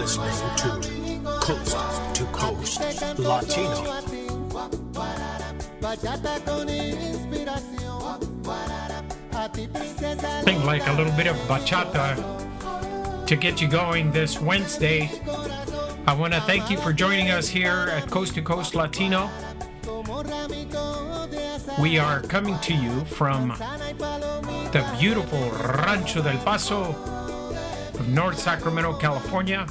listening to Coast to Coast Latino. Think like a little bit of bachata to get you going this Wednesday. I want to thank you for joining us here at Coast to Coast Latino. We are coming to you from the beautiful Rancho del Paso of North Sacramento, California.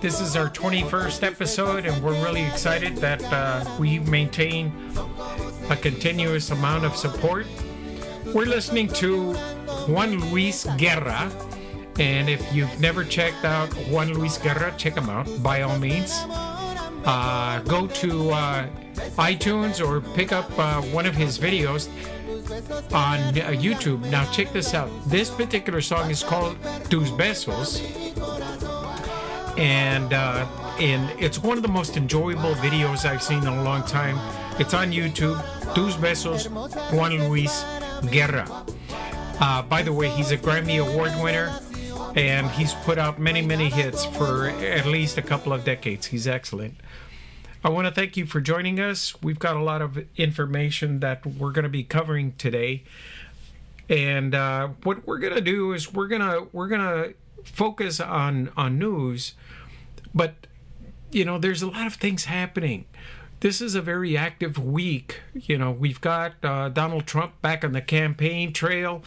This is our 21st episode, and we're really excited that uh, we maintain a continuous amount of support. We're listening to Juan Luis Guerra, and if you've never checked out Juan Luis Guerra, check him out by all means. Uh, go to uh, iTunes or pick up uh, one of his videos on uh, YouTube. Now, check this out. This particular song is called Tus Besos, and uh, and it's one of the most enjoyable videos I've seen in a long time. It's on YouTube. Tus Besos, Juan Luis Guerra. Uh, by the way, he's a Grammy Award winner, and he's put out many, many hits for at least a couple of decades. He's excellent. I want to thank you for joining us. We've got a lot of information that we're going to be covering today, and uh, what we're going to do is we're gonna we're gonna focus on on news, but you know there's a lot of things happening. This is a very active week. You know we've got uh, Donald Trump back on the campaign trail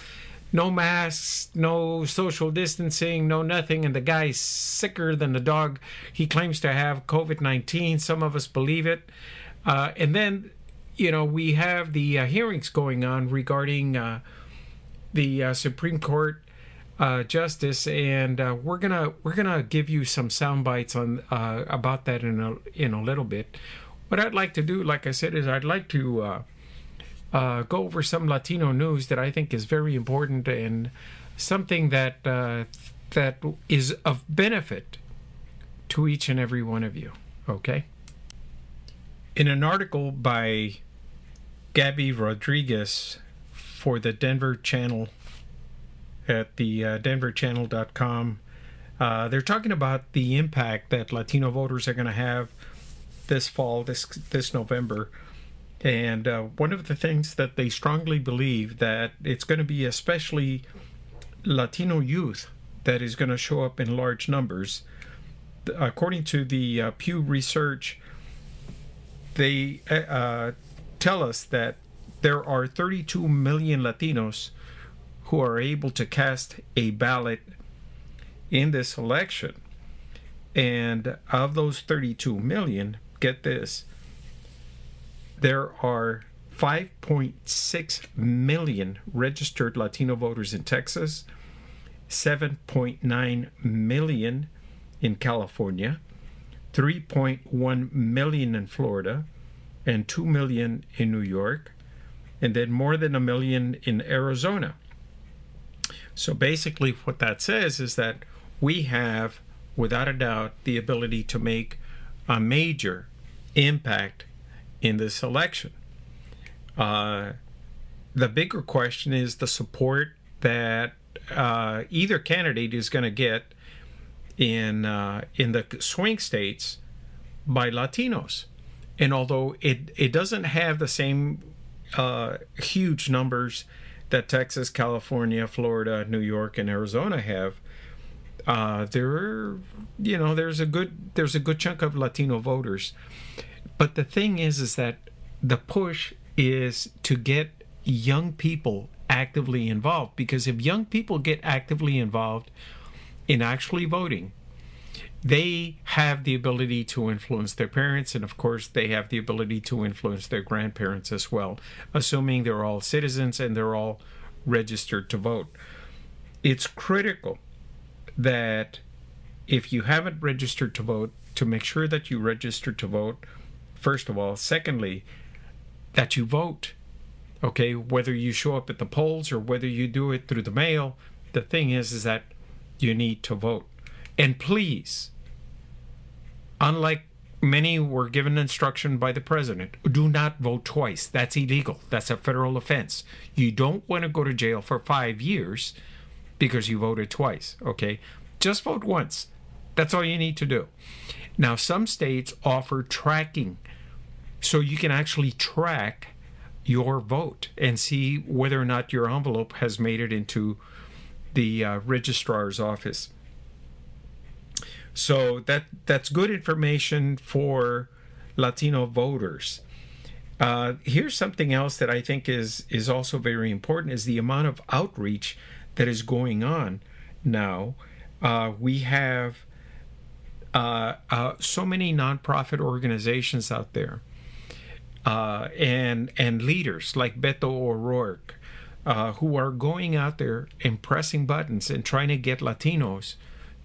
no masks, no social distancing, no nothing, and the guy's sicker than the dog he claims to have COVID 19. Some of us believe it. Uh, and then, you know, we have the uh, hearings going on regarding uh, the uh, Supreme Court. Uh, justice, and uh, we're gonna we're gonna give you some sound bites on about that in a in a little bit. What I'd like to do, like I said, is I'd like to uh, go over some Latino news that I think is very important and something that uh, that is of benefit to each and every one of you. Okay. In an article by Gabby Rodriguez for the Denver Channel at the uh, denverchannel.com, uh, they're talking about the impact that Latino voters are going to have this fall, this this November, and uh, one of the things that they strongly believe that it's going to be especially Latino youth that is going to show up in large numbers. According to the uh, Pew Research, they uh, uh tell us that there are 32 million Latinos who are able to cast a ballot in this election. And of those 32 million, get this, there are 5.6 million registered Latino voters in Texas, 7.9 million in California, 3.1 million in Florida, and 2 million in New York, and then more than a million in Arizona. So basically, what that says is that we have, without a doubt, the ability to make a major impact in this election. Uh, the bigger question is the support that uh, either candidate is going to get in uh, in the swing states by Latinos. And although it it doesn't have the same uh, huge numbers that Texas, California, Florida, New York, and Arizona have, uh, there you know there's a good there's a good chunk of Latino voters. But the thing is, is that the push is to get young people actively involved because if young people get actively involved in actually voting, they have the ability to influence their parents, and of course, they have the ability to influence their grandparents as well, assuming they're all citizens and they're all registered to vote. It's critical that if you haven't registered to vote, to make sure that you register to vote first of all. Secondly, that you vote. Okay, whether you show up at the polls or whether you do it through the mail, the thing is is that you need to vote. And please, unlike many were given instruction by the president, do not vote twice. That's illegal. That's a federal offense. You don't want to go to jail for 5 years because you voted twice, okay? Just vote once. That's all you need to do. Now, some states offer tracking, so you can actually track your vote and see whether or not your envelope has made it into the uh, registrar's office. So that that's good information for Latino voters. Uh, here's something else that I think is is also very important: is the amount of outreach that is going on now. Uh, we have uh, uh so many nonprofit organizations out there, uh, and and leaders like Beto O'Rourke, uh, who are going out there and pressing buttons and trying to get Latinos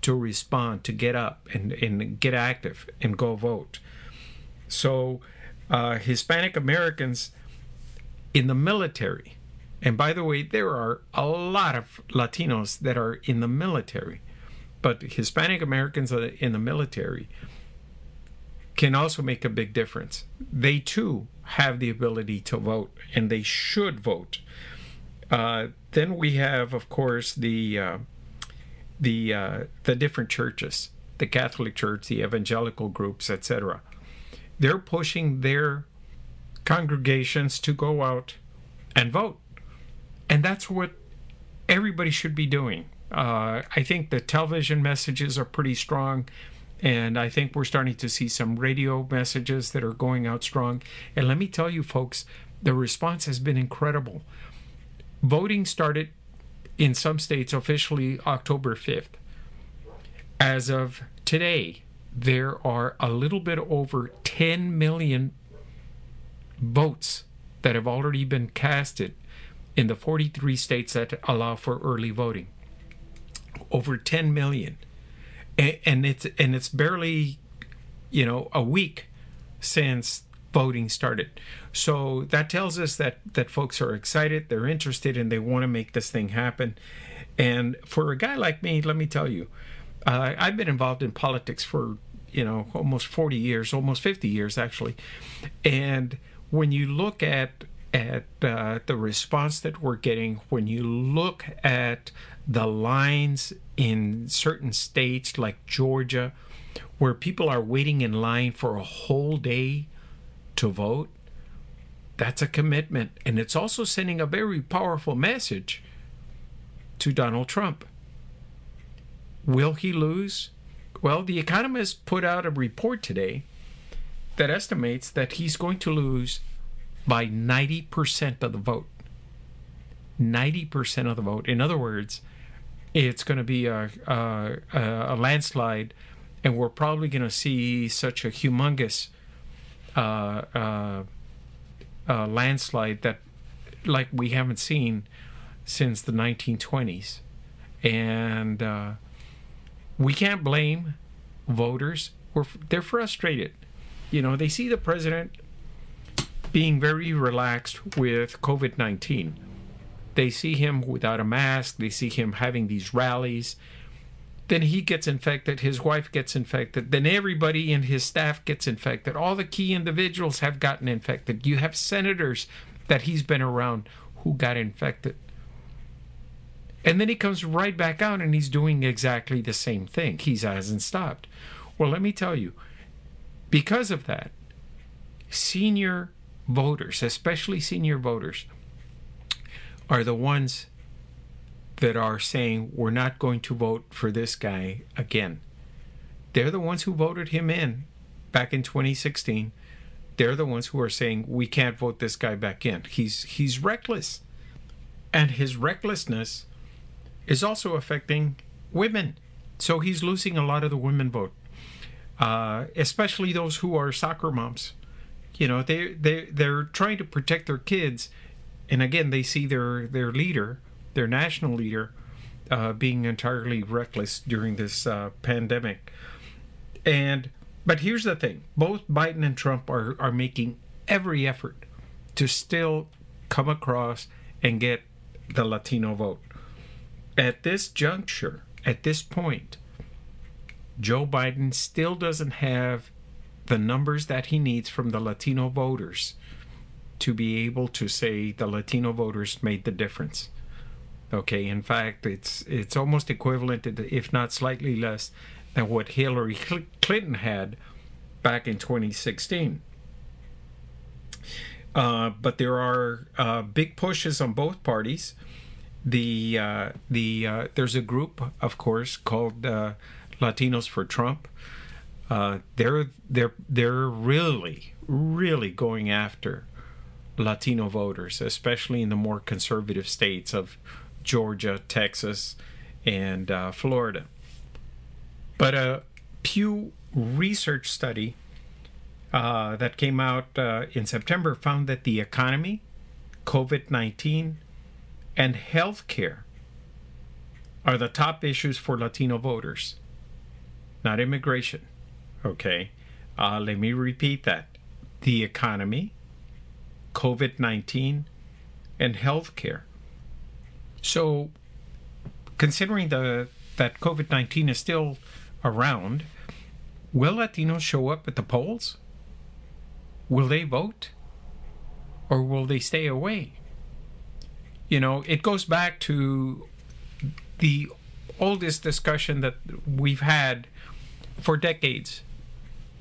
to respond, to get up and, and get active and go vote. So, uh, Hispanic Americans in the military, and by the way, there are a lot of Latinos that are in the military, but Hispanic Americans in the military can also make a big difference. They too have the ability to vote, and they should vote. Uh, then we have, of course, the uh, the uh, the different churches, the Catholic Church, the evangelical groups, etc. They're pushing their congregations to go out and vote, and that's what everybody should be doing. Uh, I think the television messages are pretty strong, and I think we're starting to see some radio messages that are going out strong. And let me tell you, folks, the response has been incredible. Voting started in some states officially October 5th. As of today, there are a little bit over 10 million votes that have already been casted in the 43 states that allow for early voting. Over 10 million. And it's and it's barely you know a week since voting started. So that tells us that that folks are excited, they're interested, and they want to make this thing happen. And for a guy like me, let me tell you, uh, I've been involved in politics for you know almost 40 years, almost 50 years actually. And when you look at at uh, the response that we're getting, when you look at the lines in certain states like Georgia, where people are waiting in line for a whole day to vote, that's a commitment. And it's also sending a very powerful message to Donald Trump. Will he lose? Well, The Economist put out a report today that estimates that he's going to lose by 90% of the vote. 90% of the vote. In other words, it's going to be a, a, a landslide, and we're probably going to see such a humongous uh, uh, uh, landslide that like we haven't seen since the 1920s, and uh, we can't blame voters. We're, they're frustrated. You know, they see the president being very relaxed with COVID 19. They see him without a mask, they see him having these rallies then he gets infected, his wife gets infected, then everybody in his staff gets infected. All the key individuals have gotten infected. You have senators that he's been around who got infected. And then he comes right back out and he's doing exactly the same thing. He hasn't stopped. Well, let me tell you, because of that, senior voters, especially senior voters, are the ones that are saying we're not going to vote for this guy again. They're the ones who voted him in back in 2016. They're the ones who are saying we can't vote this guy back in. He's he's reckless. And his recklessness is also affecting women. So he's losing a lot of the women vote. Uh, especially those who are soccer moms. You know, they they they're trying to protect their kids and again they see their their leader their national leader uh, being entirely reckless during this uh, pandemic. And but here's the thing: both Biden and Trump are are making every effort to still come across and get the Latino vote. At this juncture, at this point, Joe Biden still doesn't have the numbers that he needs from the Latino voters to be able to say the Latino voters made the difference Okay, in fact, it's it's almost equivalent, to, if not slightly less, than what Hillary Clinton had back in 2016. Uh, but there are uh, big pushes on both parties. The uh, the uh, there's a group, of course, called uh, Latinos for Trump. Uh, they're they're they're really really going after Latino voters, especially in the more conservative states of Georgia, Texas, and uh, Florida. But a Pew Research study uh, that came out uh, in September found that the economy, COVID 19, and healthcare are the top issues for Latino voters, not immigration. Okay, uh, let me repeat that. The economy, COVID 19, and healthcare. So, considering the that COVID 19 is still around, will Latinos show up at the polls? Will they vote? Or will they stay away? You know, it goes back to the oldest discussion that we've had for decades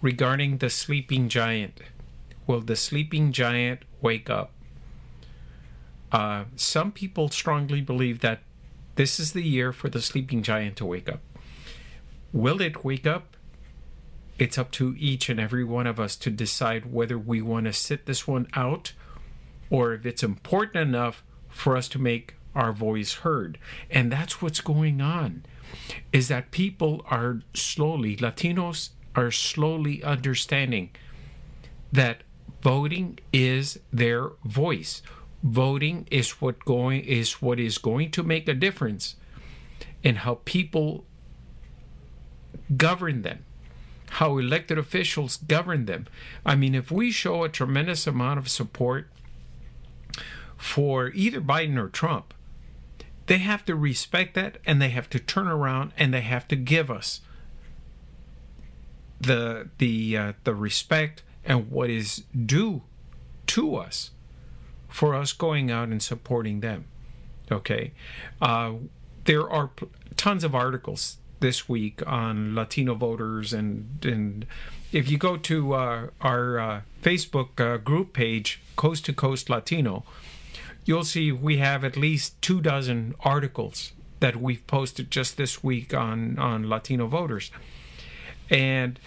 regarding the sleeping giant. Will the sleeping giant wake up? Uh, some people strongly believe that this is the year for the sleeping giant to wake up. Will it wake up? It's up to each and every one of us to decide whether we want to sit this one out or if it's important enough for us to make our voice heard. And that's what's going on. Is that people are slowly, Latinos are slowly understanding that voting is their voice. Voting is what going is what is going to make a difference in how people govern them, how elected officials govern them. I mean, if we show a tremendous amount of support for either Biden or Trump, they have to respect that and they have to turn around and they have to give us the the uh, the respect and what is due to us for us going out and supporting them. Okay, uh, there are p- tons of articles this week on Latino voters and and if you go to uh, our uh, Facebook uh, group page, Coast to Coast Latino, you'll see we have at least two dozen articles that we've posted just this week on on Latino voters. And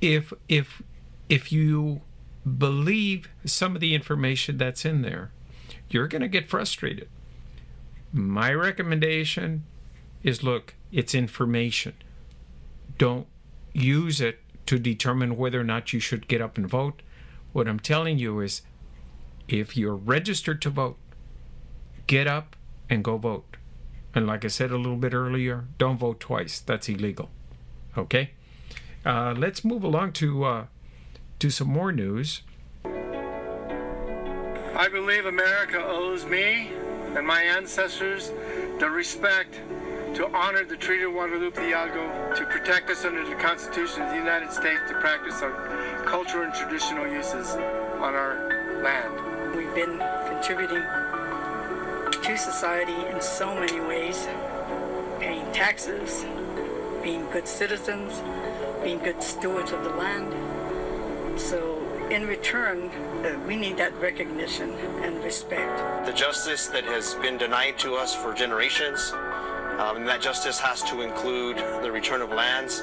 if if if you believe some of the information that's in there, you're going to get frustrated. My recommendation is look, it's information. Don't use it to determine whether or not you should get up and vote. What I'm telling you is if you're registered to vote, get up and go vote. And like I said a little bit earlier, don't vote twice. That's illegal. Okay? Uh, let's move along to uh, to some more news. I believe America owes me and my ancestors the respect to honor the Treaty of Guadalupe Hidalgo, to protect us under the Constitution of the United States, to practice our cultural and traditional uses on our land. We've been contributing to society in so many ways, paying taxes, being good citizens, being good stewards of the land. So in return, uh, we need that recognition and respect. the justice that has been denied to us for generations. Um, and that justice has to include the return of lands,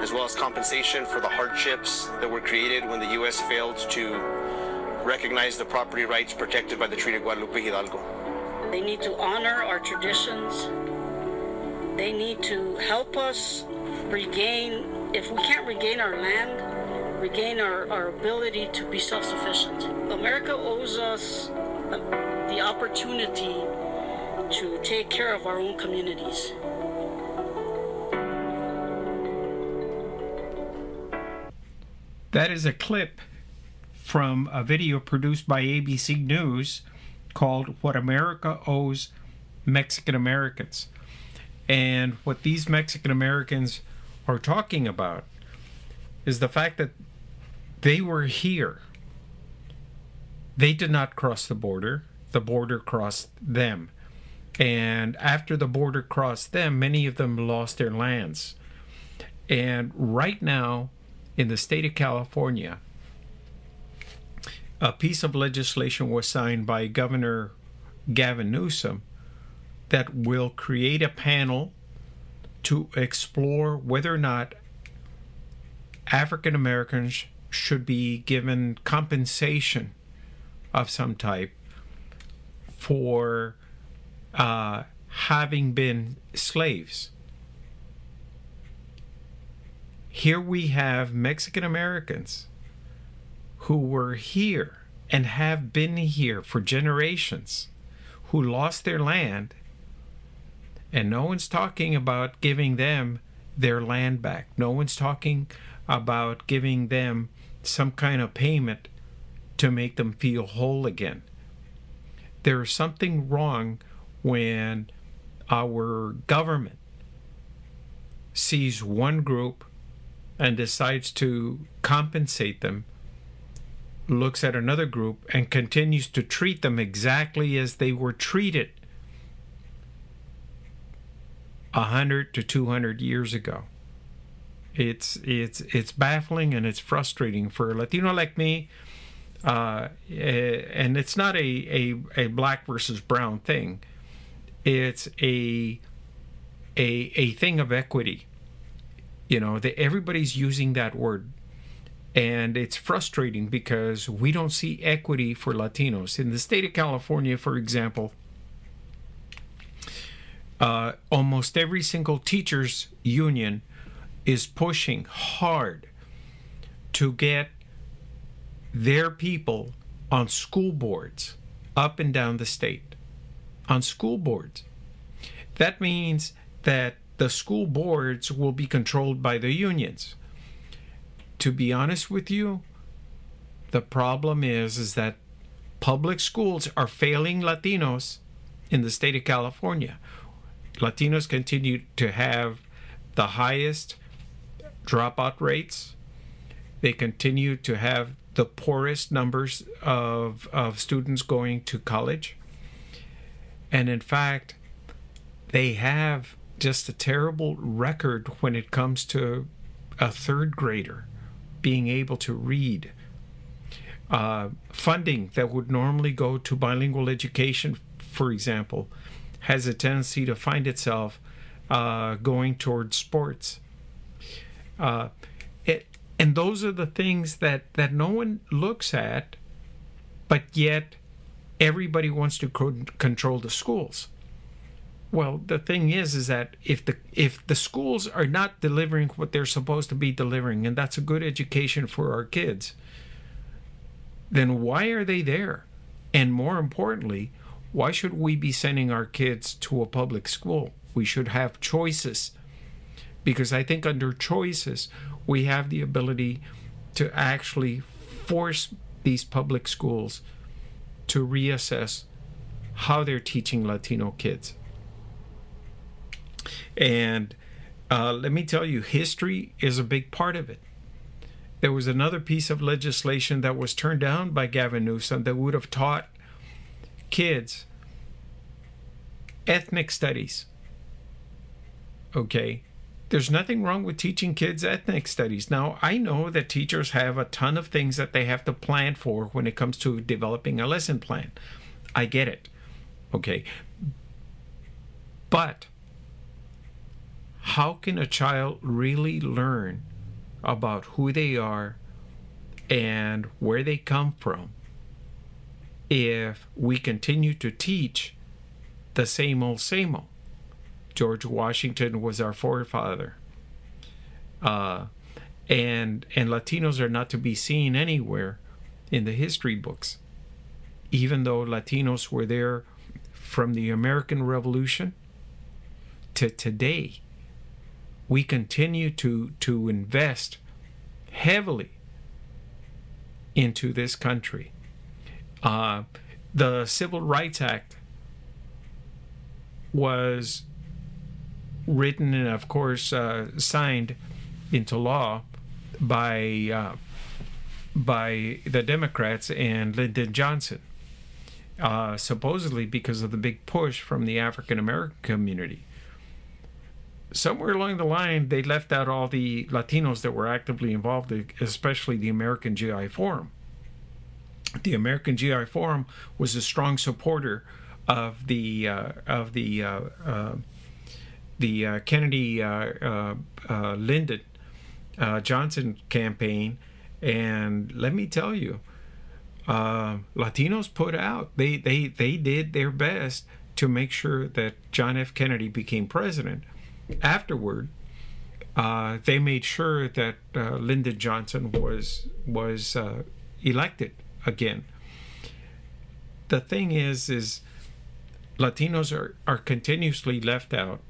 as well as compensation for the hardships that were created when the U.S. failed to recognize the property rights protected by the Treaty of Guadalupe Hidalgo. They need to honor our traditions. They need to help us regain, if we can't regain our land, regain our, our ability to be self sufficient. America owes us uh, the opportunity to take care of our own communities. That is a clip from a video produced by ABC News called What America Owes Mexican Americans. And what these Mexican Americans are talking about is the fact that they were here. They did not cross the border, the border crossed them. And after the border crossed them, many of them lost their lands. And right now, in the state of California, a piece of legislation was signed by Governor Gavin Newsom that will create a panel to explore whether or not African Americans should be given compensation of some type for uh, having been slaves. Here we have Mexican Americans who were here and have been here for generations, who lost their land, and no one's talking about giving them their land back. No one's talking about giving them some kind of payment to make them feel whole again. There is something wrong when our government sees one group and decides to compensate them, looks at another group and continues to treat them exactly as they were treated a hundred to two hundred years ago. It's it's it's baffling and it's frustrating for a Latino like me. Uh, and it's not a, a, a black versus brown thing. It's a a a thing of equity. You know, that everybody's using that word. And it's frustrating because we don't see equity for Latinos. In the state of California, for example, uh, almost every single teachers union is pushing hard to get their people on school boards up and down the state. On school boards. That means that the school boards will be controlled by the unions. To be honest with you the problem is is that public schools are failing latinos in the state of california. Latinos continue to have the highest dropout rates. They continue to have the poorest numbers of, of students going to college. And in fact, they have just a terrible record when it comes to a third grader being able to read. Uh, funding that would normally go to bilingual education, for example, has a tendency to find itself uh, going towards sports. Uh, it, and those are the things that, that no one looks at, but yet everybody wants to control the schools. Well, the thing is, is that if the if the schools are not delivering what they're supposed to be delivering, and that's a good education for our kids, then why are they there? And more importantly, why should we be sending our kids to a public school? We should have choices because I think under choices, we have the ability to actually force these public schools to reassess how they're teaching Latino kids. And uh, let me tell you, history is a big part of it. There was another piece of legislation that was turned down by Gavin Newsom that would have taught kids ethnic studies. Okay, there's nothing wrong with teaching kids ethnic studies. Now, I know that teachers have a ton of things that they have to plan for when it comes to developing a lesson plan. I get it. Okay. But how can a child really learn about who they are and where they come from if we continue to teach the same old, same old? George Washington was our forefather. Uh, and and Latinos are not to be seen anywhere in the history books, even though Latinos were there from the American Revolution to today. We continue to to invest heavily into this country. Uh, the Civil Rights Act was written and, of course, uh, signed into law by uh, by the Democrats and Lyndon Johnson. uh, supposedly because of the big push from the African American community. Somewhere along the line, they left out all the Latinos that were actively involved, especially the American GI Forum. The American GI Forum was a strong supporter of the uh, of the uh, uh, the uh, Kennedy uh, uh, Lyndon Johnson campaign, and let me tell you, Latinos put out they they they did their best to make sure that John F. Kennedy became president. Afterward, they made sure that Lyndon Johnson was was elected again. The thing is, is Latinos are, are continuously left out.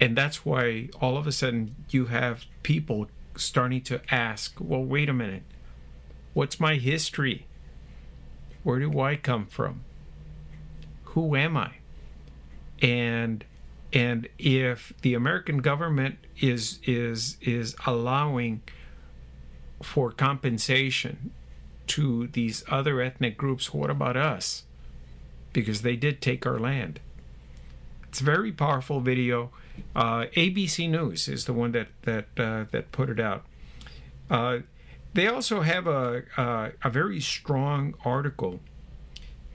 And that's why all of a sudden you have people starting to ask, well, wait a minute. What's my history? Where do I come from? Who am I? And and if the American government is is is allowing for compensation to these other ethnic groups, what about us? because they did take our land. It's a very powerful video. Uh, ABC News is the one that that uh, that put it out. Uh, they also have a, a, very strong article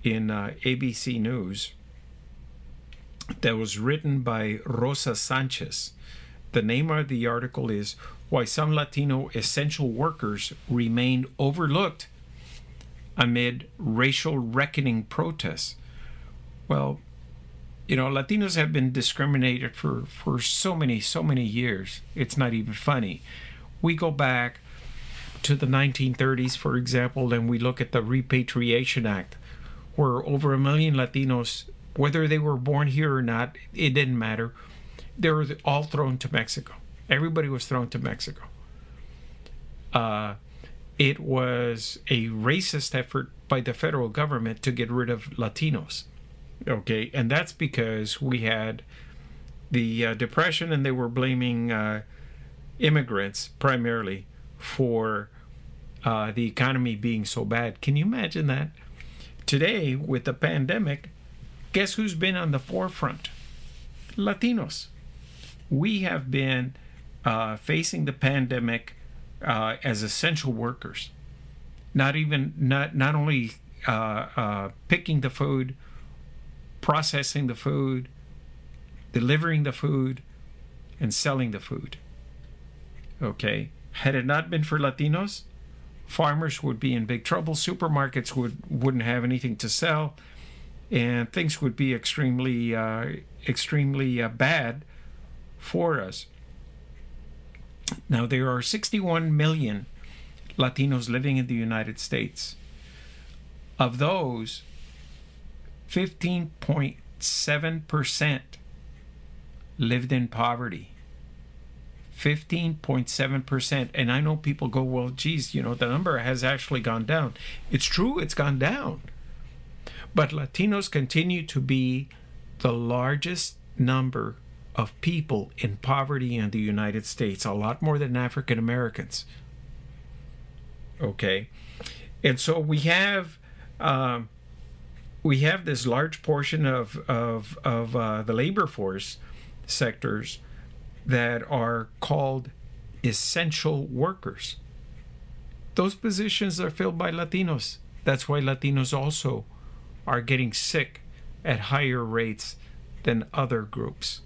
in uh, ABC News that was written by Rosa Sanchez. The name of the article is "Why Some Latino Essential Workers Remain Overlooked Amid Racial Reckoning Protests." Well, you know, Latinos have been discriminated for for so many so many years. It's not even funny. We go back to the 1930s, for example, and we look at the Repatriation Act, where over a million Latinos, whether they were born here or not, it didn't matter. They were all thrown to Mexico. Everybody was thrown to Mexico. Uh, it was a racist effort by the federal government to get rid of Latinos Okay, and that's because we had the uh, depression, and they were blaming uh, immigrants primarily for uh, the economy being so bad. Can you imagine that? Today, with the pandemic, guess who's been on the forefront? Latinos. We have been uh, facing the pandemic uh, as essential workers. Not even not not only uh, picking the food processing the food, delivering the food, and selling the food. Okay? Had it not been for Latinos, farmers would be in big trouble, supermarkets would, wouldn't have anything to sell, and things would be extremely, uh, extremely uh, bad for us. Now, there are 61 million Latinos living in the United States. Of those, 15.7% lived in poverty. 15.7%. And I know people go, well, geez, you know, the number has actually gone down. It's true, it's gone down. But Latinos continue to be the largest number of people in poverty in the United States, a lot more than African Americans. Okay. And so we have um, we have this large portion of of of uh, the labor force sectors that are called essential workers. Those positions are filled by Latinos. That's why Latinos also are getting sick at higher rates than other groups.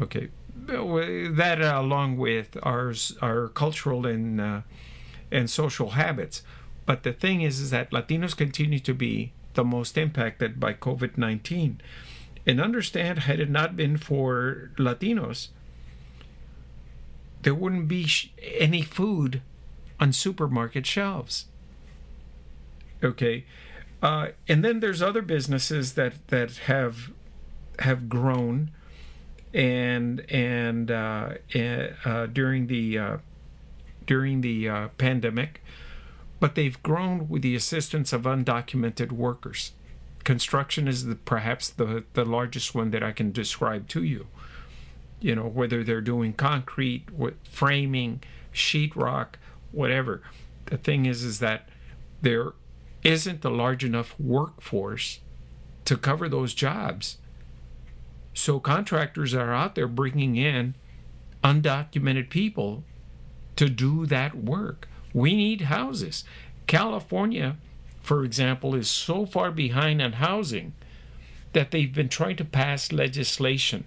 Okay, that uh, along with our our cultural and uh, and social habits. But the thing is, is that Latinos continue to be the most impacted by COVID 19. And understand, had it not been for Latinos, there wouldn't be any food on supermarket shelves. Okay. Uh, and then there's other businesses that, that have have grown and and uh, uh, during the uh, during the uh, pandemic but they've grown with the assistance of undocumented workers. Construction is the, perhaps the, the largest one that I can describe to you. You know, whether they're doing concrete, framing, sheetrock, whatever. The thing is, is that they're isn't a large enough workforce to cover those jobs. So contractors are out there bringing in undocumented people to do that work. We need houses. California, for example, is so far behind on housing that they've been trying to pass legislation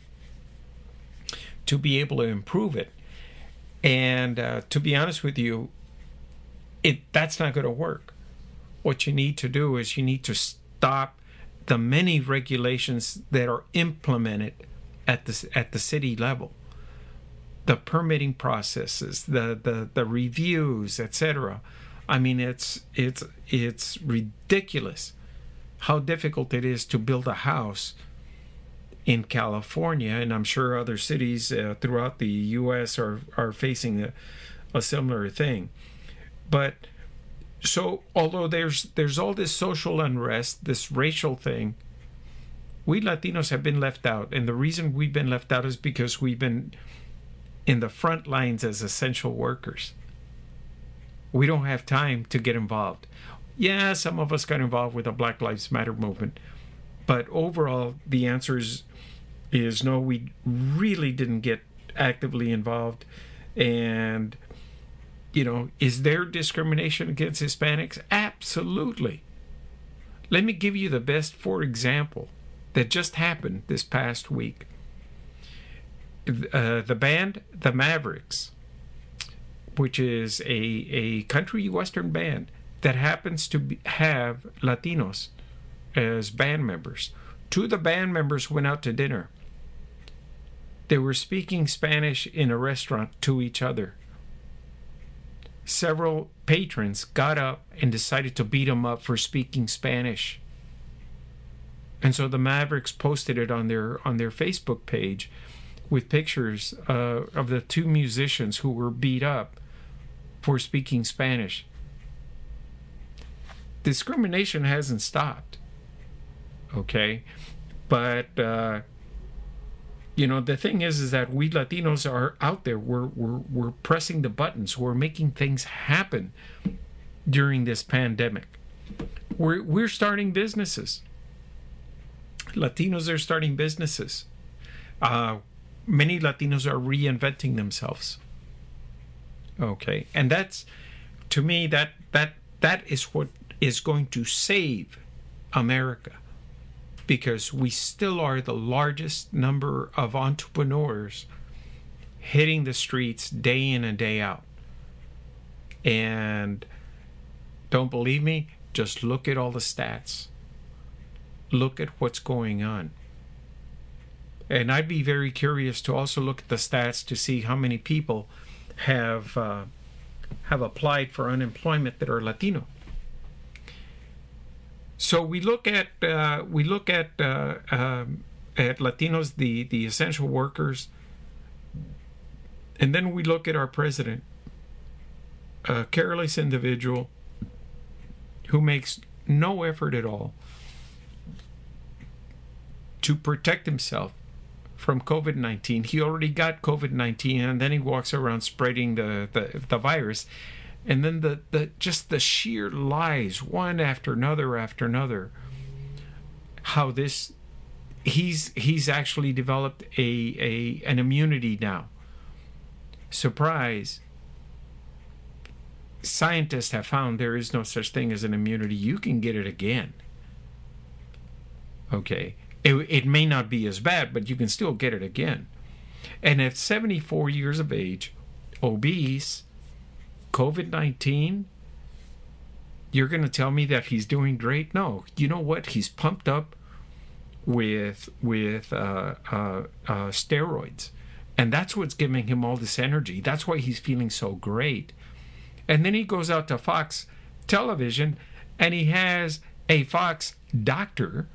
to be able to improve it. And uh, to be honest with you, it that's not going to work. What you need to do is you need to stop the many regulations that are implemented at the at the city level the permitting processes the the, the reviews etc i mean it's it's it's ridiculous how difficult it is to build a house in California, and I'm sure other cities uh, throughout the U.S. are are facing a, a similar thing. But so although there's there's all this social unrest, this racial thing, we Latinos have been left out, and the reason we've been left out is because we've been in the front lines as essential workers. We don't have time to get involved. Yeah, some of us got involved with the Black Lives Matter movement, but overall, the answer is, is no. We really didn't get actively involved, and you know, is there discrimination against Hispanics? Absolutely. Let me give you the best for example that just happened this past week. Uh, the band The Mavericks, which is a, a country western band that happens to be, have Latinos as band members. Two of the band members went out to dinner. They were speaking Spanish in a restaurant to each other several patrons got up and decided to beat them up for speaking Spanish. And so the Mavericks posted it on their on their Facebook page with pictures uh, of the two musicians who were beat up for speaking Spanish. Discrimination hasn't stopped. Okay, but uh, you know the thing is is that we latinos are out there. We're we're, we're pressing the buttons. We're making things happen during this pandemic. We're we're starting businesses. Latinos are starting businesses. Uh, many latinos are reinventing themselves okay and that's to me that that that is what is going to save america because we still are the largest number of entrepreneurs hitting the streets day in and day out. And don't believe me? Just look at all the stats. Look at what's going on. And I'd be very curious to also look at the stats to see how many people have uh, have applied for unemployment that are Latino. So we look at uh, we look at uh, um, at Latinos, the the essential workers, and then we look at our president, a careless individual who makes no effort at all to protect himself from COVID 19. He already got COVID 19 and then he walks around spreading the, the, the virus. And then the, the just the sheer lies one after another after another how this he's he's actually developed a, a an immunity now. Surprise. Scientists have found there is no such thing as an immunity. You can get it again. Okay it, it may not be as bad but you can still get it again and at 74 years of age obese COVID 19, you're going to tell me that he's doing great? No. You know what? He's pumped up with with uh, uh, uh, steroids, and that's what's giving him all this energy. That's why he's feeling so great. And then he goes out to Fox Television, and he has a Fox doctor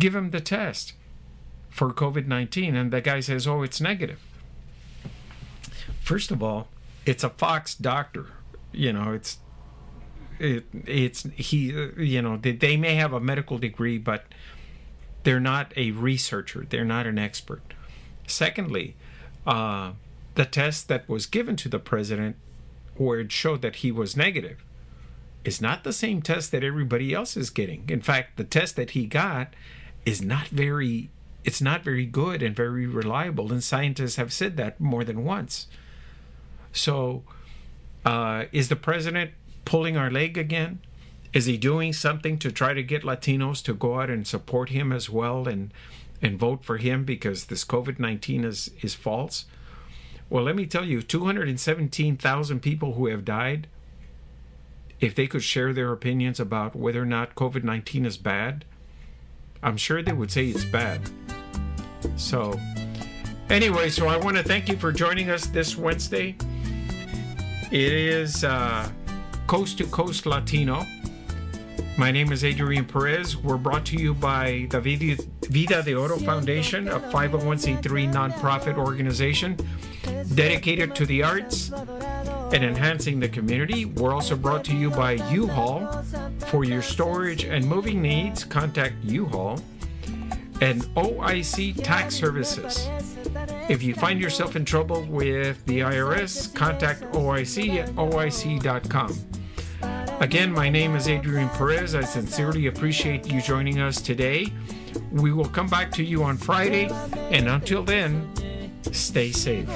give him the test for COVID 19, and the guy says, "Oh, it's negative." First of all, it's a Fox doctor. You know, it's it, it's he. You know, they, they may have a medical degree, but they're not a researcher. They're not an expert. Secondly, uh, the test that was given to the president, where it showed that he was negative, is not the same test that everybody else is getting. In fact, the test that he got is not very it's not very good and very reliable and scientists have said that more than once. So, uh, is the president pulling our leg again? Is he doing something to try to get Latinos to go out and support him as well and and vote for him because this COVID nineteen is is false? Well, let me tell you, two hundred and seventeen thousand people who have died. If they could share their opinions about whether or not COVID nineteen is bad, I'm sure they would say it's bad. So, anyway, so I want to thank you for joining us this Wednesday. It is uh, Coast to Coast Latino. My name is Adrian Perez. We're brought to you by the Vida, Vida de Oro Foundation, a 501c3 nonprofit organization dedicated to the arts and enhancing the community. We're also brought to you by U-Haul. For your storage and moving needs, contact U-Haul and OIC Tax Services. If you find yourself in trouble with the IRS, contact OIC at oic.com. Again, my name is Adrian Perez. I sincerely appreciate you joining us today. We will come back to you on Friday, and until then, stay safe.